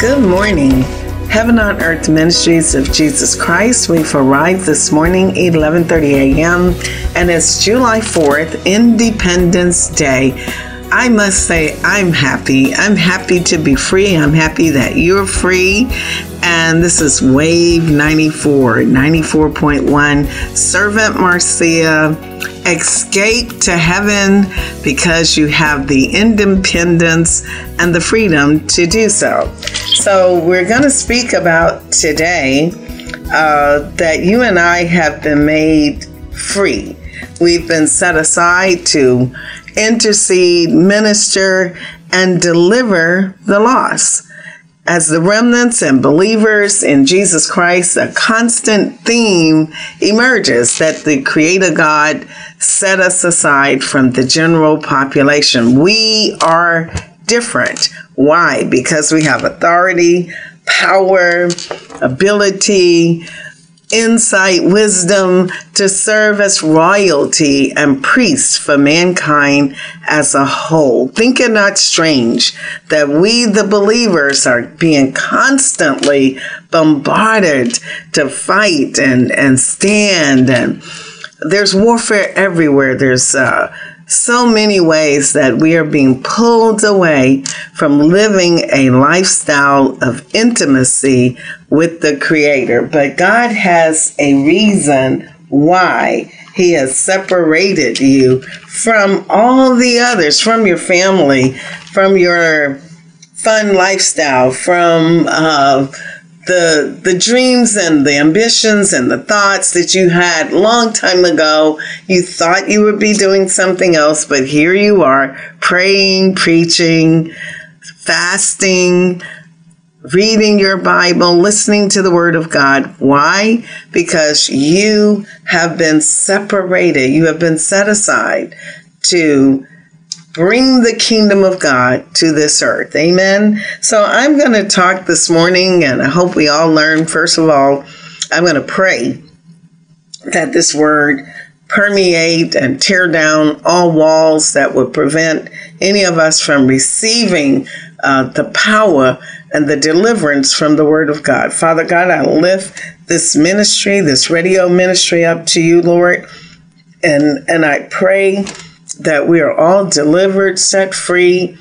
Good morning. Heaven on Earth Ministries of Jesus Christ. We've arrived this morning, 11:30 a.m., and it's July 4th, Independence Day. I must say, I'm happy. I'm happy to be free. I'm happy that you're free. And this is Wave 94, 94.1, Servant Marcia, Escape to Heaven because you have the independence and the freedom to do so. So, we're going to speak about today uh, that you and I have been made free. We've been set aside to intercede, minister, and deliver the lost. As the remnants and believers in Jesus Christ, a constant theme emerges that the Creator God set us aside from the general population. We are different. Why? Because we have authority, power, ability, insight, wisdom to serve as royalty and priests for mankind as a whole. Think it not strange that we, the believers, are being constantly bombarded to fight and, and stand. And there's warfare everywhere. There's uh, so many ways that we are being pulled away from living a lifestyle of intimacy with the Creator. But God has a reason why He has separated you from all the others, from your family, from your fun lifestyle, from uh, the the dreams and the ambitions and the thoughts that you had long time ago. You thought you would be doing something else but here you are praying preaching fasting reading your bible listening to the word of god. Why? Because you have been separated. You have been set aside to bring the kingdom of God to this earth. Amen. So I'm going to talk this morning, and I hope we all learn. First of all, I'm going to pray that this word permeate and tear down all walls that would prevent any of us from receiving uh, the power and the deliverance from the word of God. Father God, I lift this ministry, this radio ministry up to you, Lord. And, and I pray that we are all delivered, set free,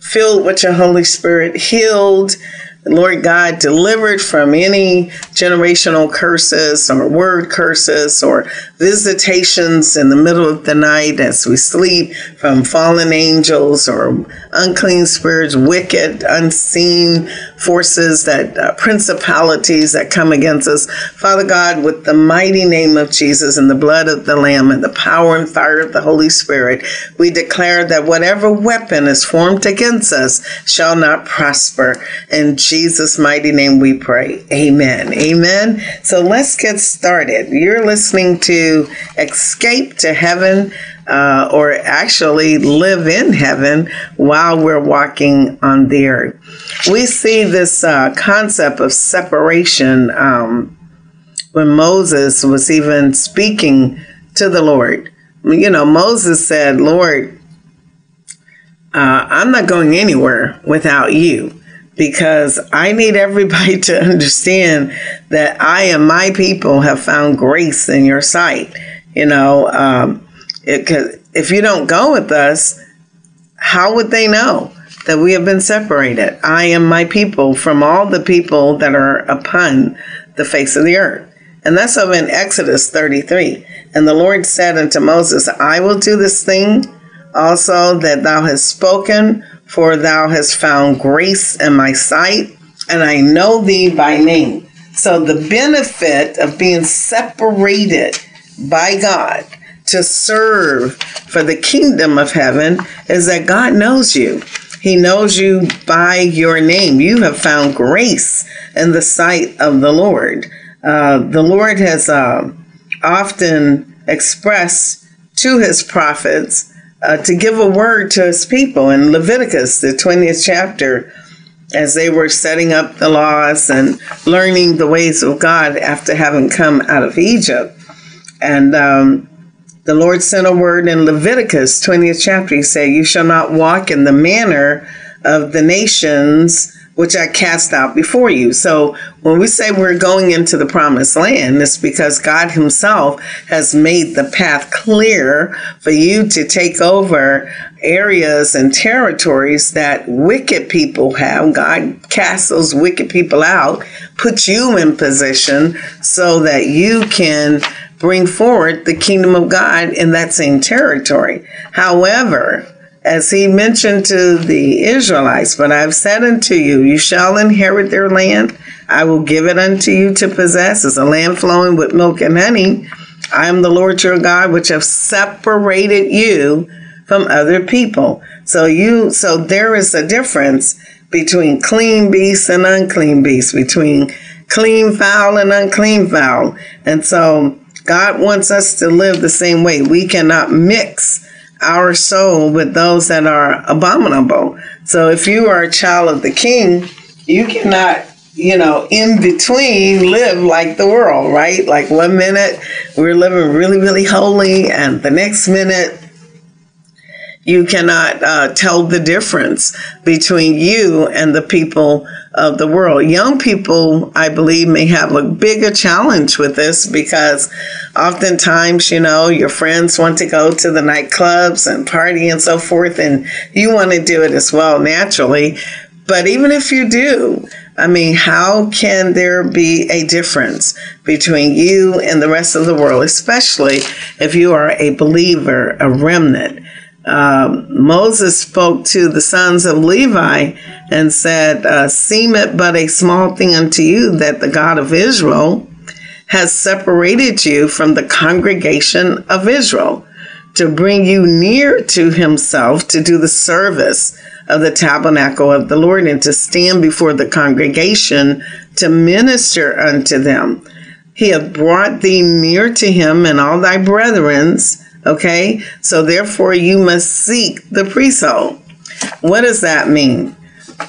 filled with your Holy Spirit, healed, Lord God, delivered from any generational curses or word curses or visitations in the middle of the night as we sleep from fallen angels or unclean spirits, wicked, unseen forces that uh, principalities that come against us. Father God, with the mighty name of Jesus and the blood of the Lamb and the power and fire of the Holy Spirit, we declare that whatever weapon is formed against us shall not prosper. In Jesus' mighty name we pray. Amen. Amen. So let's get started. You're listening to Escape to Heaven. Uh, or actually live in heaven while we're walking on the earth. We see this uh, concept of separation um, when Moses was even speaking to the Lord. You know, Moses said, Lord, uh, I'm not going anywhere without you because I need everybody to understand that I and my people have found grace in your sight. You know, um, it, if you don't go with us, how would they know that we have been separated? I am my people from all the people that are upon the face of the earth. And that's over in Exodus 33. And the Lord said unto Moses, I will do this thing also that thou hast spoken, for thou hast found grace in my sight, and I know thee by name. So the benefit of being separated by God to serve for the kingdom of heaven is that God knows you. He knows you by your name. You have found grace in the sight of the Lord. Uh, the Lord has uh, often expressed to his prophets uh, to give a word to his people in Leviticus, the 20th chapter, as they were setting up the laws and learning the ways of God after having come out of Egypt. And um, the Lord sent a word in Leviticus 20th chapter. He said, You shall not walk in the manner of the nations which I cast out before you. So when we say we're going into the promised land, it's because God Himself has made the path clear for you to take over areas and territories that wicked people have. God casts those wicked people out, puts you in position so that you can bring forward the kingdom of God in that same territory. However, as he mentioned to the Israelites, but I've said unto you, you shall inherit their land. I will give it unto you to possess as a land flowing with milk and honey. I am the Lord your God, which have separated you from other people. So you, so there is a difference between clean beasts and unclean beasts, between clean fowl and unclean fowl. And so God wants us to live the same way. We cannot mix our soul with those that are abominable. So if you are a child of the king, you cannot, you know, in between live like the world, right? Like one minute we're living really, really holy, and the next minute you cannot uh, tell the difference between you and the people of the world. Young people, I believe, may have a bigger challenge with this because oftentimes, you know, your friends want to go to the nightclubs and party and so forth, and you want to do it as well naturally. But even if you do, I mean, how can there be a difference between you and the rest of the world, especially if you are a believer, a remnant? Um, Moses spoke to the sons of Levi and said, uh, Seem it but a small thing unto you that the God of Israel has separated you from the congregation of Israel to bring you near to himself to do the service of the tabernacle of the Lord and to stand before the congregation to minister unto them. He hath brought thee near to him and all thy brethrens Okay, so therefore you must seek the priesthood. What does that mean?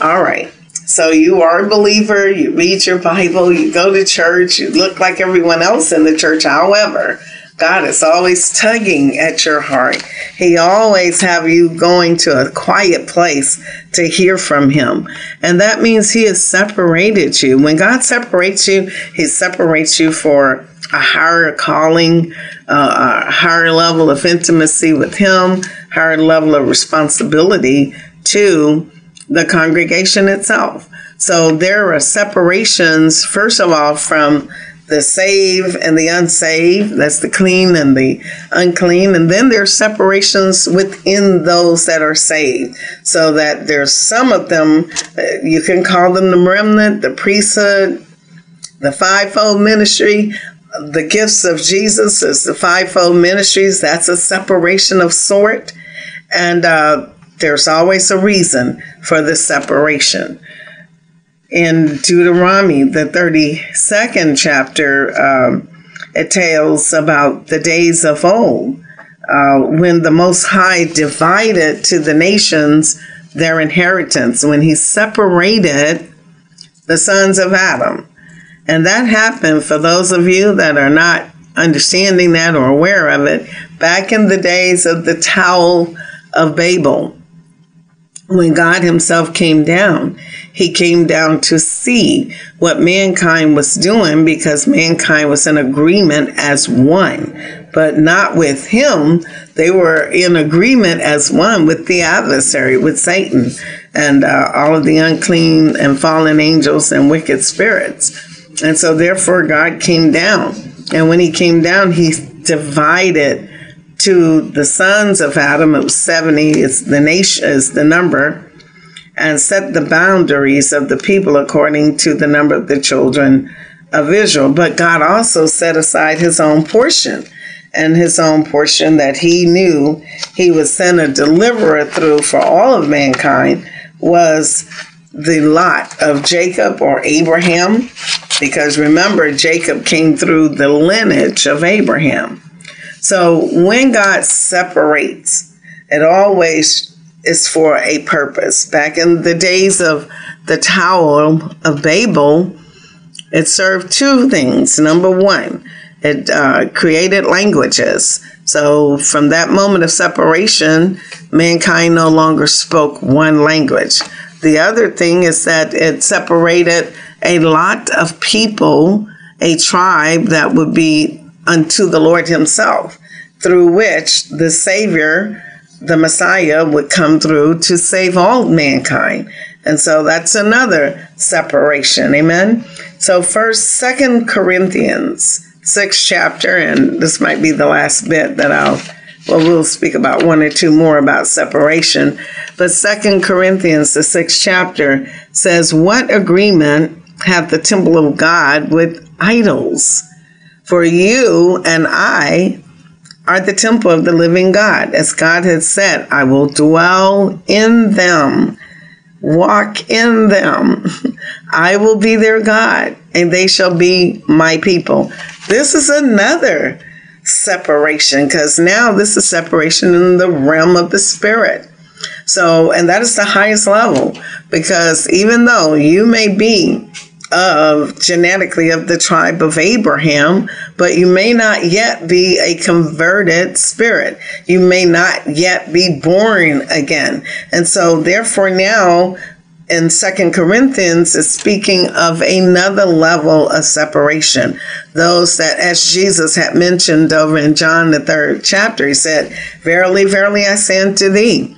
All right, so you are a believer, you read your Bible, you go to church, you look like everyone else in the church. However, God is always tugging at your heart. He always have you going to a quiet place to hear from him. And that means he has separated you. When God separates you, he separates you for a higher calling, uh, a higher level of intimacy with Him, higher level of responsibility to the congregation itself. So there are separations, first of all, from the saved and the unsaved. That's the clean and the unclean. And then there's separations within those that are saved. So that there's some of them, uh, you can call them the remnant, the priesthood, the fivefold ministry, the gifts of Jesus is the fivefold ministries. That's a separation of sort. And uh, there's always a reason for the separation. In Deuteronomy, the 32nd chapter, um, it tells about the days of old uh, when the Most High divided to the nations their inheritance, when he separated the sons of Adam and that happened for those of you that are not understanding that or aware of it back in the days of the Tower of Babel. When God Himself came down, He came down to see what mankind was doing because mankind was in agreement as one, but not with Him. They were in agreement as one with the adversary, with Satan, and uh, all of the unclean and fallen angels and wicked spirits. And so therefore God came down. And when he came down, he divided to the sons of Adam, it was 70 it's the nation is the number. and set the boundaries of the people according to the number of the children of Israel. But God also set aside his own portion and his own portion that he knew he would send a deliverer through for all of mankind was the lot of Jacob or Abraham, because remember, Jacob came through the lineage of Abraham. So when God separates, it always is for a purpose. Back in the days of the Tower of Babel, it served two things. Number one, it uh, created languages. So from that moment of separation, mankind no longer spoke one language. The other thing is that it separated a lot of people, a tribe that would be unto the Lord Himself, through which the Savior, the Messiah, would come through to save all mankind. And so that's another separation. Amen. So first, second Corinthians, sixth chapter, and this might be the last bit that I'll well, we'll speak about one or two more about separation. But Second Corinthians, the sixth chapter, says, What agreement hath the temple of God with idols? For you and I are the temple of the living God. As God has said, I will dwell in them, walk in them. I will be their God, and they shall be my people. This is another separation because now this is separation in the realm of the spirit. So, and that is the highest level because even though you may be of genetically of the tribe of Abraham, but you may not yet be a converted spirit. You may not yet be born again. And so therefore now in Second Corinthians is speaking of another level of separation. Those that, as Jesus had mentioned over in John the third chapter, he said, "Verily, verily, I say unto thee,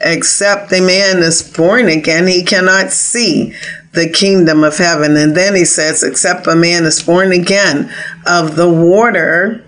except a man is born again, he cannot see the kingdom of heaven." And then he says, "Except a man is born again of the water."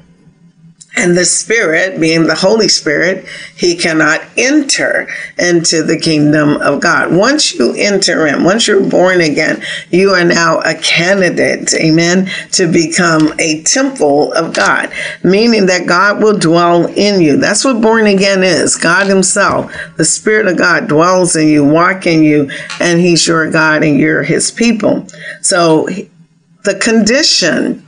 And the Spirit, being the Holy Spirit, he cannot enter into the kingdom of God. Once you enter in, once you're born again, you are now a candidate, amen, to become a temple of God, meaning that God will dwell in you. That's what born again is. God Himself, the Spirit of God dwells in you, walk in you, and He's your God and you're His people. So the condition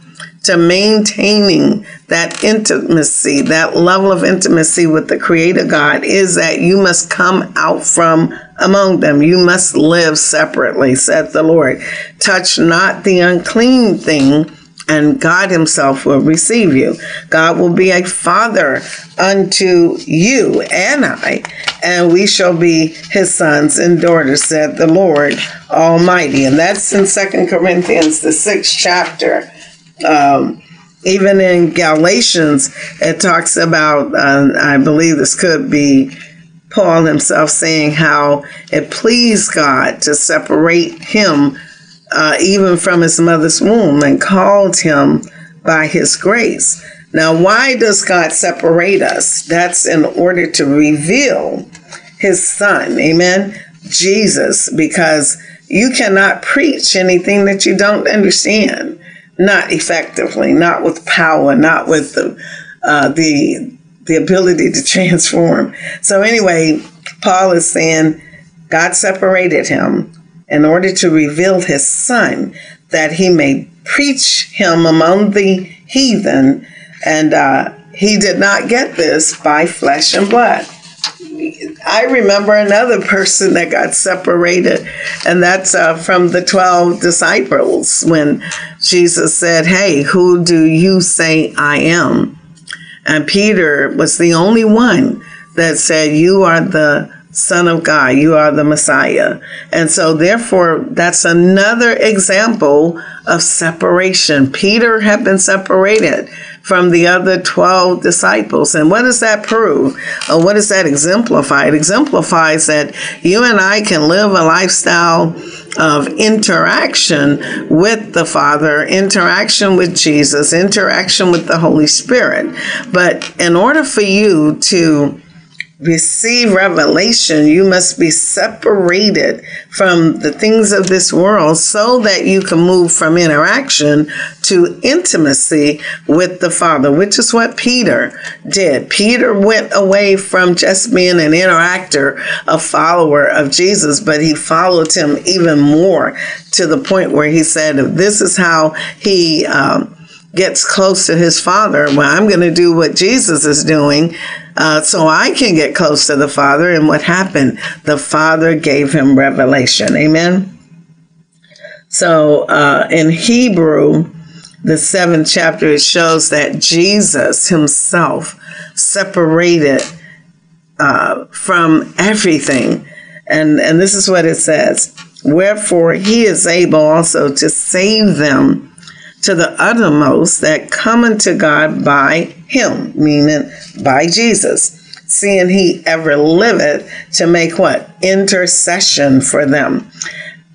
to maintaining that intimacy, that level of intimacy with the Creator God, is that you must come out from among them. You must live separately, said the Lord. Touch not the unclean thing, and God Himself will receive you. God will be a father unto you and I, and we shall be His sons and daughters, said the Lord Almighty. And that's in Second Corinthians, the sixth chapter um, even in Galatians, it talks about, uh, I believe this could be Paul himself saying how it pleased God to separate him uh, even from his mother's womb and called him by his grace. Now, why does God separate us? That's in order to reveal his son, amen, Jesus, because you cannot preach anything that you don't understand not effectively, not with power, not with the uh, the the ability to transform. So anyway, Paul is saying God separated him in order to reveal his son that he may preach him among the heathen, and uh, he did not get this by flesh and blood. I remember another person that got separated, and that's uh, from the 12 disciples when Jesus said, Hey, who do you say I am? And Peter was the only one that said, You are the Son of God, you are the Messiah. And so, therefore, that's another example of separation. Peter had been separated from the other 12 disciples. And what does that prove? Or what does that exemplify? It exemplifies that you and I can live a lifestyle of interaction with the Father, interaction with Jesus, interaction with the Holy Spirit. But in order for you to receive revelation, you must be separated from the things of this world so that you can move from interaction to intimacy with the Father, which is what Peter did. Peter went away from just being an interactor, a follower of Jesus, but he followed him even more to the point where he said, this is how he, um, gets close to his father, well, I'm going to do what Jesus is doing uh, so I can get close to the Father. And what happened? The Father gave him revelation. Amen. So uh, in Hebrew, the seventh chapter, it shows that Jesus himself separated uh, from everything. And, and this is what it says Wherefore he is able also to save them to the uttermost that come unto God by him, meaning by Jesus, seeing he ever liveth to make what? Intercession for them.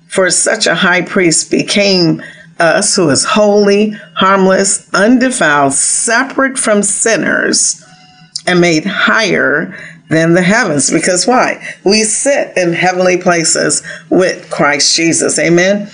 For such a high priest became us who is holy, harmless, undefiled, separate from sinners, and made higher than the heavens. Because why? We sit in heavenly places with Christ Jesus. Amen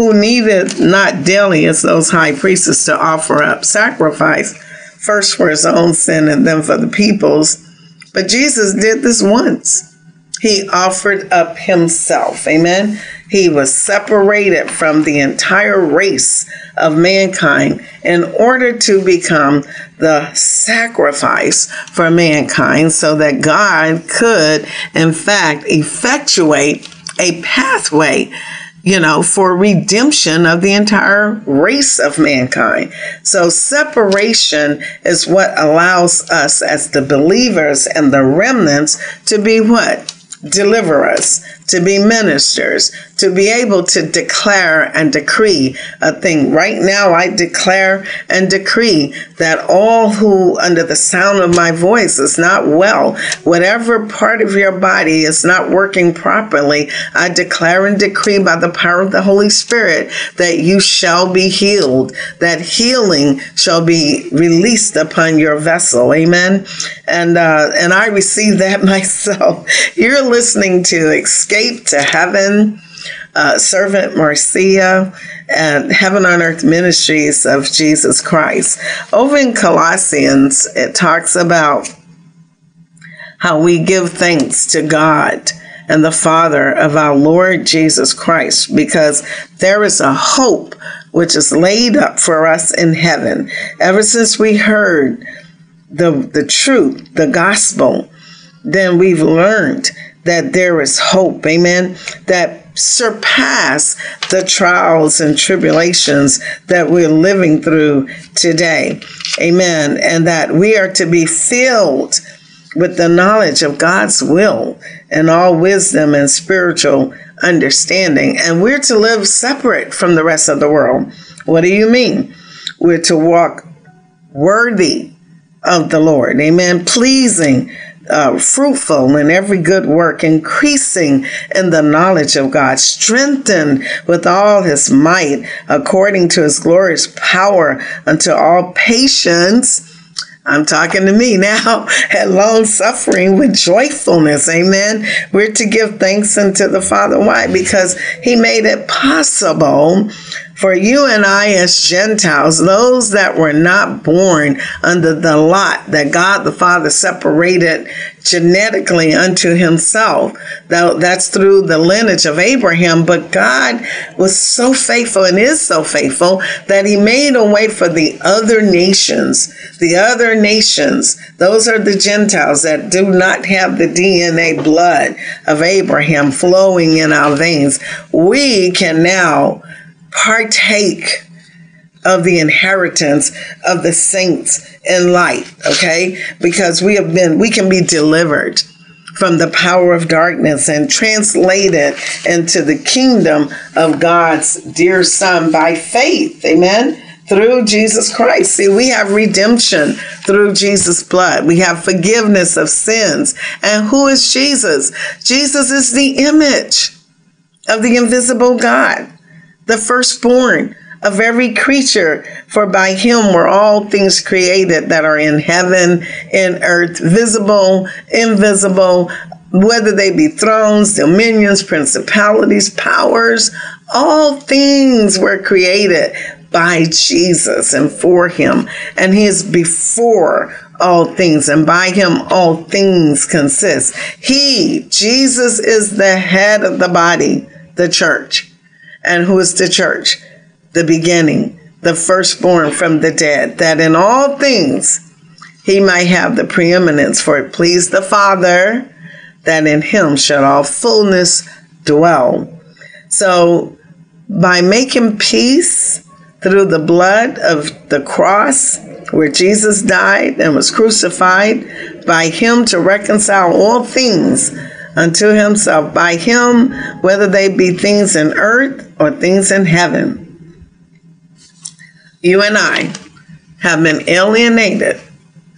who needed not daily as those high priests to offer up sacrifice, first for his own sin and then for the people's. But Jesus did this once. He offered up himself. Amen. He was separated from the entire race of mankind in order to become the sacrifice for mankind so that God could, in fact, effectuate a pathway you know, for redemption of the entire race of mankind. So separation is what allows us as the believers and the remnants to be what? Deliverers, to be ministers, to be able to declare and decree a thing. Right now, I declare and decree that all who, under the sound of my voice, is not well, whatever part of your body is not working properly, I declare and decree by the power of the Holy Spirit that you shall be healed, that healing shall be released upon your vessel. Amen. And uh, and I receive that myself. You're listening to Escape to Heaven uh, Servant Marcia, and Heaven on Earth Ministries of Jesus Christ. Over in Colossians, it talks about how we give thanks to God and the Father of our Lord Jesus Christ because there is a hope which is laid up for us in heaven. Ever since we heard the, the truth, the gospel, then we've learned that there is hope. Amen. That surpass the trials and tribulations that we're living through today. Amen. And that we are to be filled with the knowledge of God's will and all wisdom and spiritual understanding. And we're to live separate from the rest of the world. What do you mean? We're to walk worthy of the Lord. Amen. Pleasing uh, fruitful in every good work, increasing in the knowledge of God, strengthened with all his might according to his glorious power unto all patience. I'm talking to me now, and long suffering with joyfulness. Amen. We're to give thanks unto the Father. Why? Because He made it possible for you and I, as Gentiles, those that were not born under the lot that God the Father separated genetically unto himself. That's through the lineage of Abraham. But God was so faithful and is so faithful that he made a way for the other nations. The other nations, those are the Gentiles that do not have the DNA blood of Abraham flowing in our veins. We can now partake of the inheritance of the saints in light, okay? Because we have been, we can be delivered from the power of darkness and translated into the kingdom of God's dear Son by faith, amen? Through Jesus Christ. See, we have redemption through Jesus' blood. We have forgiveness of sins. And who is Jesus? Jesus is the image of the invisible God the firstborn of every creature. For by him were all things created that are in heaven, in earth, visible, invisible, whether they be thrones, dominions, principalities, powers, all things were created by Jesus and for him. And he is before all things, and by him all things consist. He, Jesus, is the head of the body, the church. And who is the church? The beginning, the firstborn from the dead, that in all things he might have the preeminence, for it pleased the Father that in him should all fullness dwell. So, by making peace through the blood of the cross, where Jesus died and was crucified, by him to reconcile all things unto himself, by him, whether they be things in earth or things in heaven. You and I have been alienated,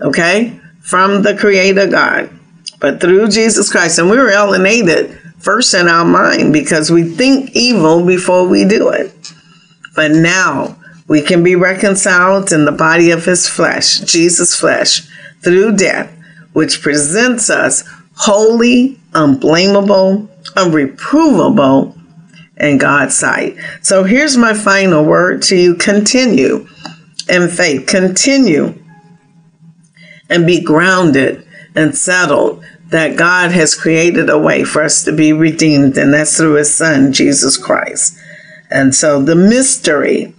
okay, from the Creator God, but through Jesus Christ, and we were alienated first in our mind because we think evil before we do it. But now we can be reconciled in the body of his flesh, Jesus' flesh, through death, which presents us holy, unblameable, unreprovable in God's sight. So here's my final word to you continue in faith, continue and be grounded and settled that God has created a way for us to be redeemed, and that's through his son, Jesus Christ. And so the mystery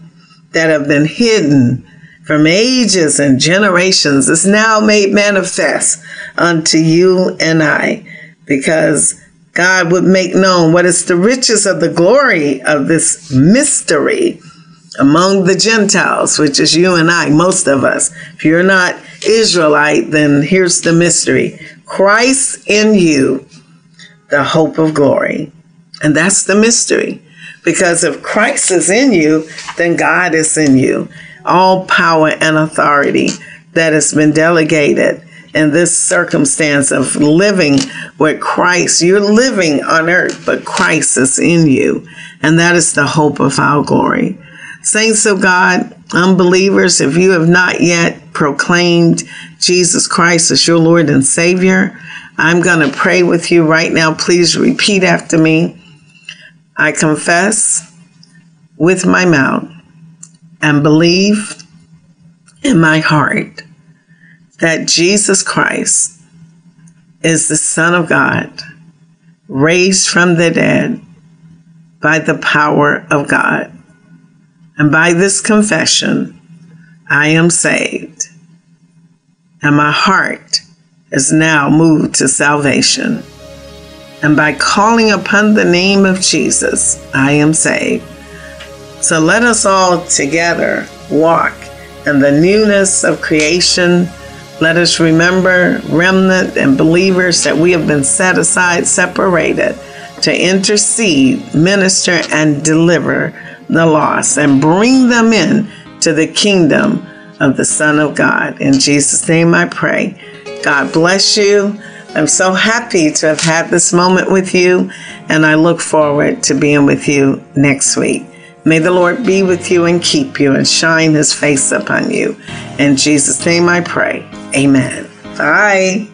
that have been hidden from ages and generations is now made manifest unto you and I, because God would make known what is the riches of the glory of this mystery among the Gentiles, which is you and I, most of us. If you're not Israelite, then here's the mystery Christ in you, the hope of glory. And that's the mystery. Because if Christ is in you, then God is in you. All power and authority that has been delegated in this circumstance of living with Christ. You're living on earth, but Christ is in you. And that is the hope of our glory. Saints of God, unbelievers, if you have not yet proclaimed Jesus Christ as your Lord and Savior, I'm going to pray with you right now. Please repeat after me. I confess with my mouth and believe in my heart that Jesus Christ is the Son of God, raised from the dead by the power of God. And by this confession, I am saved, and my heart is now moved to salvation and by calling upon the name of Jesus, I am saved. So let us all together walk in the newness of creation. Let us remember, remnant and believers, that we have been set aside, separated to intercede, minister, and deliver the lost and bring them in to the kingdom of the Son of God. In Jesus' name I pray. God bless you. I'm so happy to have had this moment with you, and I look forward to being with you next week. May the Lord be with you and keep you and shine his face upon you. In Jesus' name I pray. Amen. Bye.